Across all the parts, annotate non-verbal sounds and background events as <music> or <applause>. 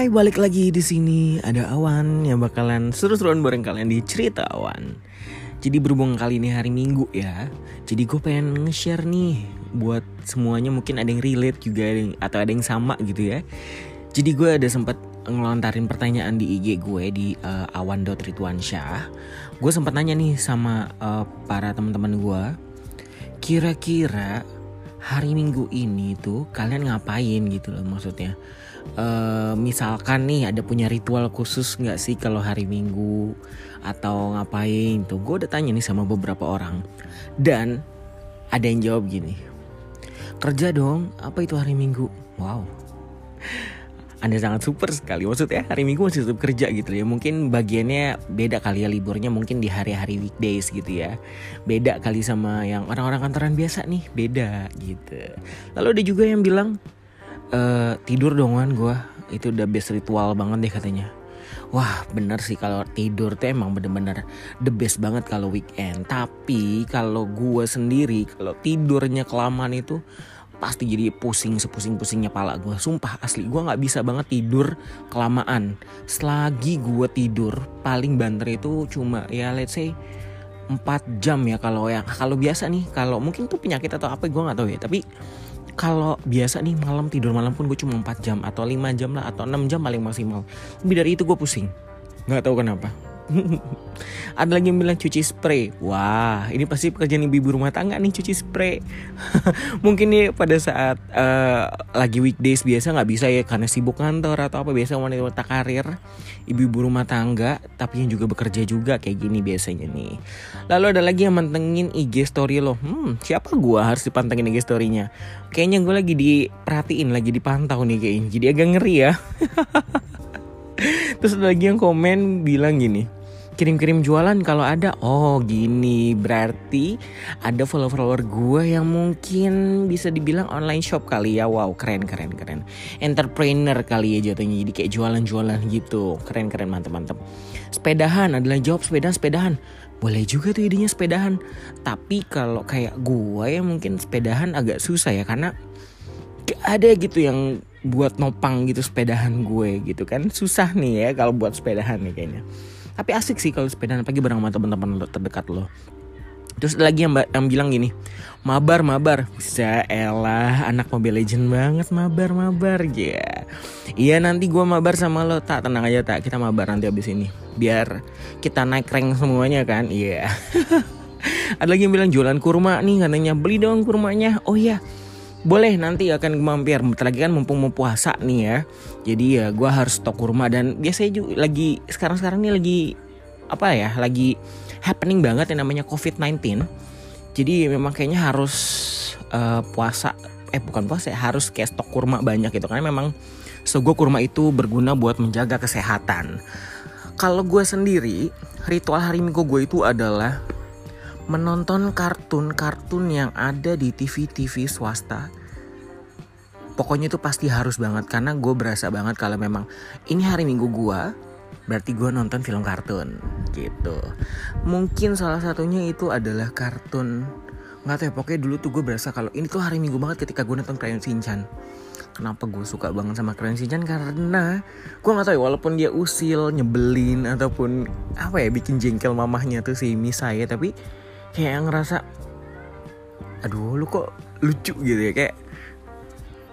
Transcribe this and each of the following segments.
Hai, balik lagi di sini. Ada Awan yang bakalan seru-seruan bareng kalian di cerita Awan. Jadi berhubung kali ini hari Minggu ya. Jadi gue pengen nge-share nih buat semuanya mungkin ada yang relate juga ada yang, atau ada yang sama gitu ya. Jadi gue ada sempat ngelontarin pertanyaan di IG gue di uh, awan.ritwansyah. Gue sempat nanya nih sama uh, para teman-teman gue. Kira-kira hari Minggu ini tuh kalian ngapain gitu loh maksudnya uh, misalkan nih ada punya ritual khusus nggak sih kalau hari Minggu atau ngapain tuh? Gue udah tanya nih sama beberapa orang. Dan ada yang jawab gini kerja dong apa itu hari Minggu? Wow. Anda sangat super sekali. Maksudnya hari Minggu masih tetap kerja gitu ya. Mungkin bagiannya beda kali ya liburnya mungkin di hari-hari weekdays gitu ya. Beda kali sama yang orang-orang kantoran biasa nih beda gitu. Lalu ada juga yang bilang uh, tidur dong kan gue itu udah best ritual banget deh katanya. Wah bener sih kalau tidur tuh emang bener-bener the best banget kalau weekend. Tapi kalau gue sendiri kalau tidurnya kelamaan itu pasti jadi pusing sepusing-pusingnya pala gue Sumpah asli gue gak bisa banget tidur kelamaan. Selagi gue tidur paling banter itu cuma ya let's say 4 jam ya kalau ya kalau biasa nih. Kalau mungkin tuh penyakit atau apa gue nggak tahu ya. Tapi kalau biasa nih malam tidur malam pun gue cuma 4 jam atau 5 jam lah atau 6 jam paling maksimal. Lebih dari itu gue pusing. Nggak tahu kenapa <laughs> ada lagi yang bilang cuci spray. Wah ini pasti pekerjaan ibu rumah tangga nih cuci spray. <laughs> Mungkin nih pada saat uh, lagi weekdays biasa nggak bisa ya karena sibuk kantor atau apa biasa wanita-wanita karir ibu-ibu rumah tangga tapi yang juga bekerja juga kayak gini biasanya nih. Lalu ada lagi yang mantengin IG story lo hmm siapa gua harus dipantengin IG storynya? Kayaknya gue lagi diperhatiin lagi dipantau nih kayaknya. Jadi agak ngeri ya. <laughs> Terus ada lagi yang komen bilang gini kirim-kirim jualan kalau ada. Oh gini. Berarti ada follower-follower gue yang mungkin bisa dibilang online shop kali ya. Wow keren keren keren. Entrepreneur kali ya jatuhnya. Jadi kayak jualan-jualan gitu. Keren keren mantep mantep. Sepedahan adalah jawab sepedahan sepedahan. Boleh juga tuh idenya sepedahan. Tapi kalau kayak gue ya mungkin sepedahan agak susah ya. Karena ada gitu yang buat nopang gitu sepedahan gue gitu kan. Susah nih ya kalau buat sepedahan nih kayaknya tapi asik sih kalau sepeda pagi bareng sama teman-teman lo terdekat lo. Terus lagi yang, yang bilang gini Mabar, mabar. Bisa elah anak Mobile Legend banget Mabar, mabar ya yeah. Iya nanti gue mabar sama lo. Tak tenang aja tak. Kita mabar nanti abis ini. Biar kita naik rank semuanya kan Iya yeah. <laughs> Ada lagi yang bilang jualan kurma nih Katanya. Beli dong kurmanya. Oh iya boleh nanti akan mampir. Bentar lagi kan mumpung mau puasa nih ya. Jadi ya gue harus stok kurma dan biasanya juga lagi sekarang sekarang ini lagi apa ya lagi happening banget yang namanya covid 19 jadi memang kayaknya harus uh, puasa eh bukan puasa ya harus kayak stok kurma banyak gitu. Karena memang sego kurma itu berguna buat menjaga kesehatan. Kalau gue sendiri ritual hari minggu gue itu adalah menonton kartun-kartun yang ada di TV-TV swasta. Pokoknya itu pasti harus banget karena gue berasa banget kalau memang ini hari minggu gue berarti gue nonton film kartun gitu. Mungkin salah satunya itu adalah kartun nggak tahu ya pokoknya dulu tuh gue berasa kalau ini tuh hari minggu banget ketika gue nonton Crayon Shinchan. Kenapa gue suka banget sama Crayon Shinchan? Karena gue nggak tahu ya walaupun dia usil nyebelin ataupun apa ya bikin jengkel mamahnya tuh si Misaya tapi kayak ngerasa aduh lu kok lucu gitu ya? Kayak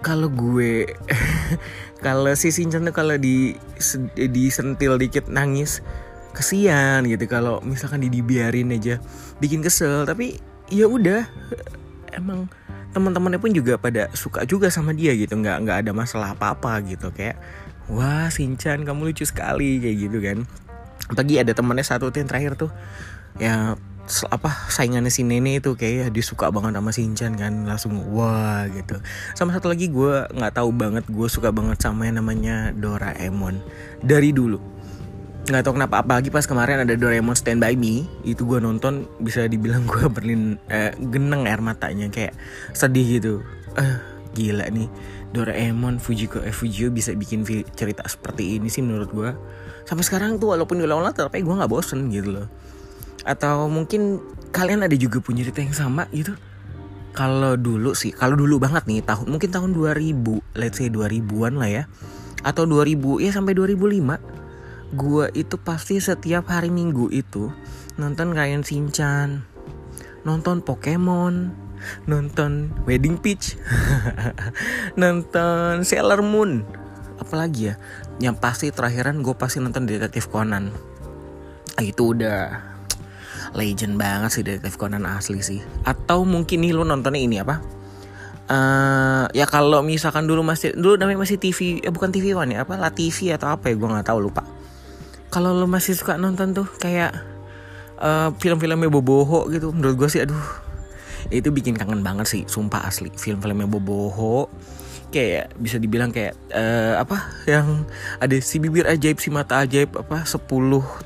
kalau gue <laughs> kalau si Shinchan tuh kalau di disentil dikit nangis kesian gitu. Kalau misalkan dibiarin aja bikin kesel. Tapi ya udah emang teman-temannya pun juga pada suka juga sama dia gitu. Nggak nggak ada masalah apa apa gitu. Kayak wah Shinchan kamu lucu sekali kayak gitu kan. Pagi ada temannya satu yang terakhir tuh ya apa saingannya si Nene itu kayak dia suka banget sama Shinchan kan langsung wah gitu. Sama satu lagi gue nggak tahu banget gue suka banget sama yang namanya Doraemon. Dari dulu. Nggak tahu kenapa apalagi pas kemarin ada Doraemon Stand By Me itu gue nonton bisa dibilang gue <laughs> berlin eh, geneng air matanya kayak sedih gitu. Eh gila nih. Doraemon Fujiko eh Fujio bisa bikin cerita seperti ini sih menurut gue sampai sekarang tuh walaupun diulang-ulang tapi gue nggak bosen gitu loh atau mungkin kalian ada juga punya cerita yang sama gitu? Kalau dulu sih kalau dulu banget nih tahun mungkin tahun 2000 let's say 2000-an lah ya. Atau 2000 ya sampai 2005 gue itu pasti setiap hari minggu itu nonton Ryan Shinchan nonton Pokemon nonton Wedding Peach <laughs> nonton Sailor Moon. Apalagi ya yang pasti terakhiran gue pasti nonton Detektif Conan. Itu udah legend banget sih Detektif Conan asli sih. Atau mungkin nih lo nontonnya ini apa? Uh, ya kalau misalkan dulu masih dulu namanya masih TV eh bukan TV One ya apa? Lah TV atau apa ya? Gue nggak tahu lupa. Kalau lo masih suka nonton tuh kayak uh, film-filmnya boboho gitu menurut gue sih aduh itu bikin kangen banget sih sumpah asli. Film-filmnya boboho kayak bisa dibilang kayak uh, apa yang ada si bibir ajaib si mata ajaib apa 10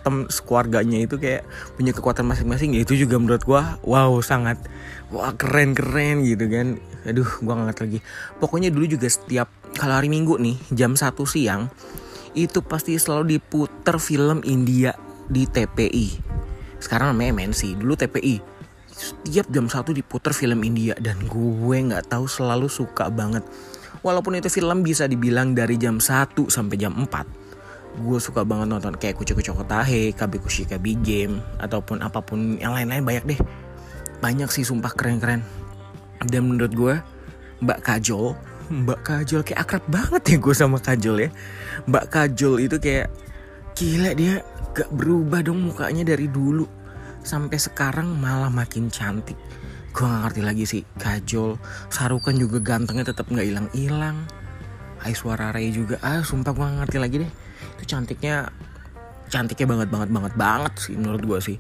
tem keluarganya itu kayak punya kekuatan masing-masing. Ya itu juga menurut gua wow sangat wah keren keren gitu kan. Aduh gua nggak lagi. Pokoknya dulu juga setiap kalau hari minggu nih jam 1 siang itu pasti selalu diputer film India di TPI sekarang namanya MNC dulu TPI setiap jam satu diputer film India dan gue nggak tahu selalu suka banget walaupun itu film bisa dibilang dari jam 1 sampai jam 4 gue suka banget nonton kayak Kucu Kotahe, Kabi Kushi Kabi Game ataupun apa pun yang lain-lain banyak deh. Banyak sih sumpah keren-keren. Dan menurut gue Mbak Kajol Mbak Kajol kayak akrab banget ya gue sama Kajol ya. Mbak Kajol itu kayak gila dia gak berubah dong mukanya dari dulu. Sampai sekarang malah makin cantik gue gak ngerti lagi sih kajol. Sarukan juga gantengnya tetap nggak hilang hilang Aiswara Ray juga. Ah sumpah gue gak ngerti lagi deh. Itu cantiknya cantiknya banget banget banget banget sih menurut gue sih.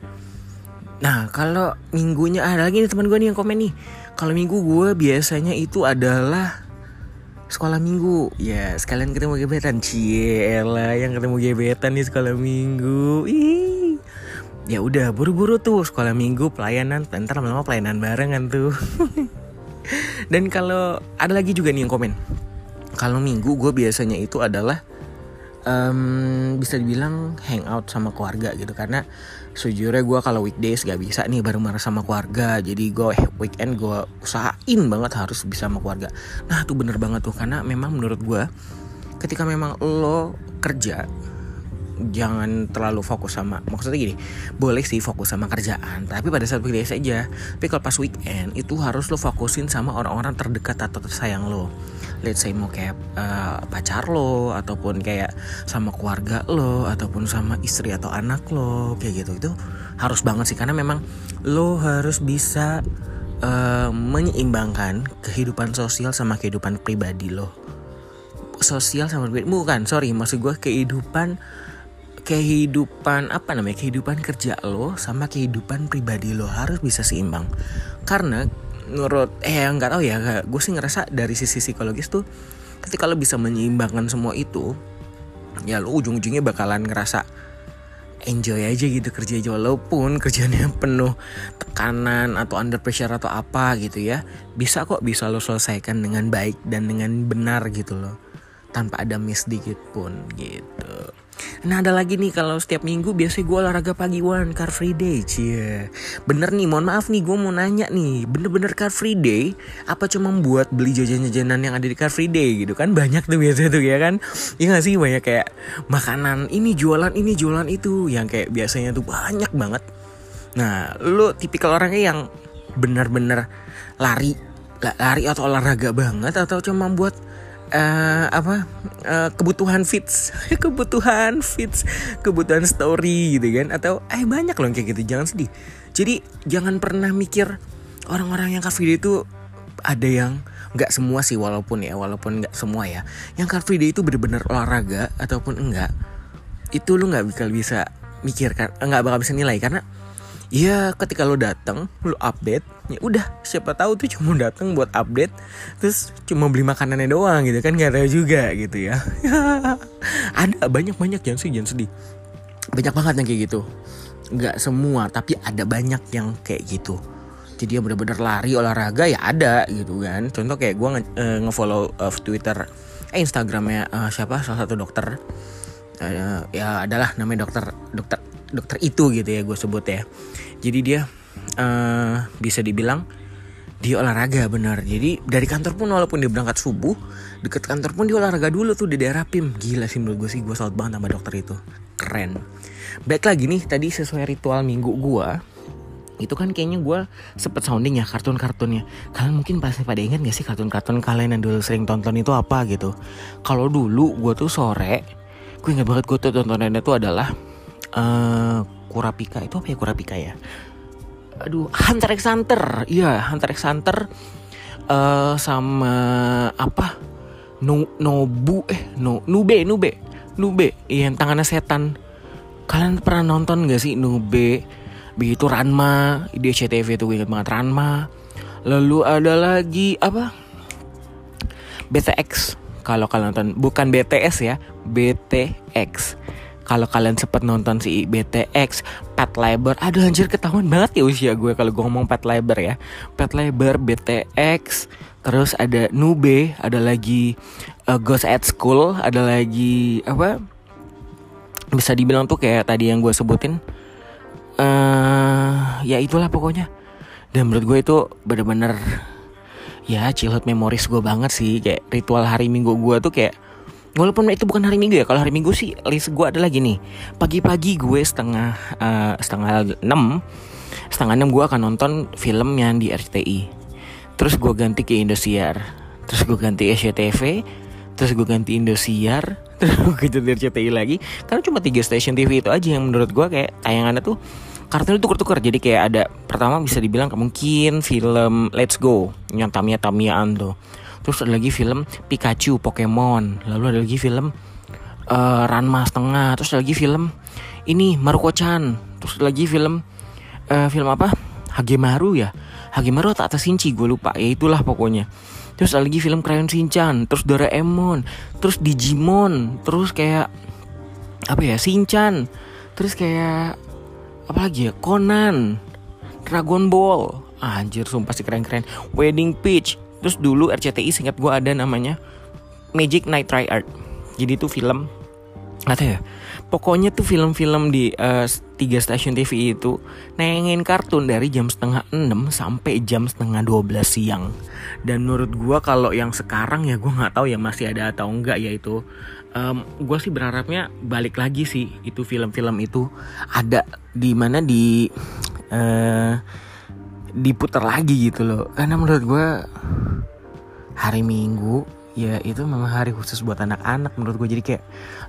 Nah kalau minggunya ada lagi nih teman gue nih yang komen nih. Kalau minggu gue biasanya itu adalah sekolah minggu. Ya sekalian ketemu gebetan. Ciela yang ketemu gebetan nih sekolah minggu. Ih ya udah buru-buru tuh sekolah minggu pelayanan ntar lama-lama pelayanan barengan tuh. <laughs> Dan kalau ada lagi juga nih yang komen. Kalau minggu gue biasanya itu adalah um, bisa dibilang hangout sama keluarga gitu. Karena sejujurnya gue kalau weekdays gak bisa nih bareng bareng sama keluarga. Jadi gue eh, weekend gue usahain banget harus bisa sama keluarga. Nah tuh bener banget tuh. Karena memang menurut gue ketika memang lo kerja jangan terlalu fokus sama maksudnya gini boleh sih fokus sama kerjaan tapi pada saat weekday saja tapi kalau pas weekend itu harus lo fokusin sama orang-orang terdekat atau tersayang lo. Let's say mau kayak uh, pacar lo ataupun kayak sama keluarga lo ataupun sama istri atau anak lo kayak gitu. Itu harus banget sih karena memang lo harus bisa uh, menyeimbangkan kehidupan sosial sama kehidupan pribadi lo. Sosial sama pribadi bukan sorry maksud gue kehidupan kehidupan apa namanya kehidupan kerja lo sama kehidupan pribadi lo harus bisa seimbang. Karena menurut eh nggak tahu ya gue sih ngerasa dari sisi psikologis tuh ketika lo bisa menyeimbangkan semua itu ya lo ujung-ujungnya bakalan ngerasa enjoy aja gitu kerja aja walaupun kerjanya <laughs> penuh tekanan atau under pressure atau apa gitu ya. Bisa kok bisa lo selesaikan dengan baik dan dengan benar gitu loh tanpa ada miss dikit pun gitu Nah ada lagi nih kalau setiap minggu biasanya gue olahraga pagi one car free day cie. Bener nih mohon maaf nih gue mau nanya nih Bener-bener car free day Apa cuma buat beli jajan-jajanan yang ada di car free day gitu? Kan Banyak tuh biasanya tuh ya kan? Iya gak sih banyak kayak makanan ini jualan ini jualan itu. Yang kayak biasanya tuh banyak banget. Nah lu tipikal orangnya yang bener-bener lari Lari atau olahraga banget Atau cuma buat uh, apa uh, kebutuhan fits <laughs> kebutuhan fits kebutuhan story gitu kan. Atau eh banyak loh kayak gitu. Jangan sedih. Jadi jangan pernah mikir orang-orang yang day itu ada yang nggak semua sih walaupun ya walaupun nggak semua ya. Yang day itu bener-bener olahraga ataupun enggak itu lu nggak bakal bisa mikirkan nggak bakal bisa nilai. Karena ya ketika lo datang lo update ya udah siapa tahu tuh cuma datang buat update terus cuma beli makanannya doang gitu kan gak tahu juga gitu ya. <laughs> Ada banyak banyak yang sih jangan sedih. Banyak banget yang kayak gitu. Nggak semua tapi ada banyak yang kayak gitu. Jadi yang bener-bener lari olahraga ya ada gitu kan. Contoh kayak gue nge uh, ngefollow uh, twitter eh instagramnya uh, siapa? Salah satu dokter. Uh, ya adalah namanya dokter dokter dokter itu gitu ya gue sebut ya jadi dia uh, bisa dibilang Dia olahraga bener Jadi dari kantor pun walaupun dia berangkat subuh Deket kantor pun dia olahraga dulu tuh di daerah PIM. Gila sih menurut gue sih Gue salut banget sama dokter itu. Keren. Baik lagi nih tadi sesuai ritual minggu gue itu kan kayaknya gue sempet sounding ya kartun-kartunnya. Kalian mungkin pasti pada ingat gak sih kartun-kartun kalian yang dulu sering tonton itu apa gitu? Kalau dulu gue tuh sore gue ingat banget gue tuh tontonannya tuh adalah uh, Kurapika itu apa ya Kurapika ya? Aduh Hunter x Hunter. Iya Hunter x Hunter uh, sama apa? No, Nobu eh no Nube Nube Nube. Iya, yang tangannya setan. Kalian pernah nonton gak sih Nube? Begitu Ranma di CTV itu gue inget banget Ranma. Lalu ada lagi apa? BTX kalau kalian nonton bukan BTS ya BTX kalau kalian sempet nonton si BTX Pet Labor aduh anjir ketahuan banget ya usia gue kalau gue ngomong Pet Labor ya. Pet Labor BTX terus ada Nube ada lagi uh, Ghost at School ada lagi apa? Bisa dibilang tuh kayak tadi yang gue sebutin. Uh, ya itulah pokoknya. Dan menurut gue itu bener-bener ya childhood memories gue banget sih. Kayak ritual hari minggu gue tuh kayak walaupun itu bukan hari minggu ya kalau hari minggu sih list gue ada lagi nih. Pagi-pagi gue setengah uh, setengah enam setengah enam gue akan nonton film yang di RCTI terus gue ganti ke Indosiar. Terus gue ganti SCTV terus gue ganti Indosiar. <laughs> Terus gue ganti RCTI lagi. Karena cuma tiga stasiun TV itu aja yang menurut gue kayak tayangannya tuh kartunya tuker-tuker. Jadi kayak ada pertama bisa dibilang mungkin film Let's Go yang Tamiya Tamiyaan tuh terus ada lagi film Pikachu Pokemon. Lalu ada lagi film uh, Ranma setengah. Terus ada lagi film ini Maruko-chan. Terus ada lagi film uh, film apa? Hagemaru ya? Hagemaru atau Shinchi gue lupa. Ya itulah pokoknya. Terus ada lagi film Crayon Shinchan. Terus Doraemon. Terus Digimon. Terus kayak apa ya Shinchan. Terus kayak apa lagi ya? Conan. Dragon Ball. Anjir sumpah sih keren-keren. Wedding Peach terus dulu RCTI singkat gue ada namanya Magic Night Art jadi itu film. Nggak ya. Pokoknya tuh film-film di uh, tiga stasiun TV itu Nengin kartun dari jam setengah 6 sampai jam setengah 12 siang. Dan menurut gue kalau yang sekarang ya gue nggak tahu ya masih ada atau enggak yaitu um, gue sih berharapnya balik lagi sih itu film-film itu. Ada di mana di uh, diputar lagi gitu loh. Karena menurut gue hari Minggu ya itu memang hari khusus buat anak-anak menurut gue jadi kayak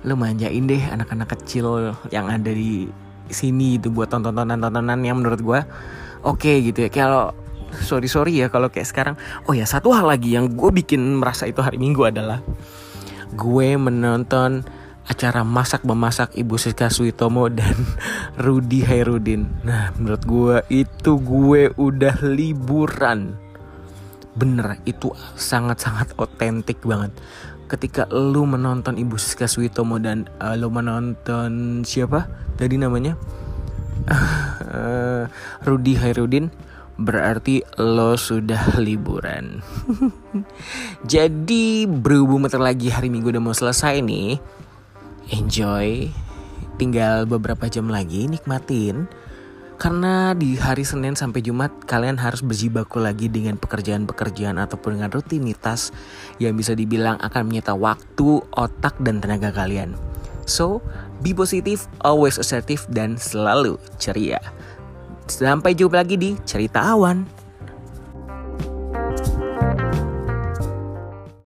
lo manjain deh anak-anak kecil yang ada di sini itu buat tontonan-tontonan yang menurut gue oke okay, gitu ya kalau sorry sorry ya kalau kayak sekarang oh ya satu hal lagi yang gue bikin merasa itu hari minggu adalah gue menonton acara masak memasak Ibu Siska Suitomo dan <laughs> Rudi Hairudin. Nah, menurut gue itu gue udah liburan. Bener, itu sangat-sangat otentik banget. Ketika lu menonton Ibu Siska Suitomo dan uh, lu menonton siapa tadi namanya? <laughs> Rudi Hairudin berarti lo sudah liburan. <laughs> Jadi berhubung bentar lagi hari Minggu udah mau selesai nih, enjoy. Tinggal beberapa jam lagi nikmatin. Karena di hari Senin sampai Jumat kalian harus berjibaku lagi dengan pekerjaan-pekerjaan ataupun dengan rutinitas yang bisa dibilang akan menyita waktu, otak, dan tenaga kalian. So, be positive, always assertive, dan selalu ceria. Sampai jumpa lagi di Cerita Awan.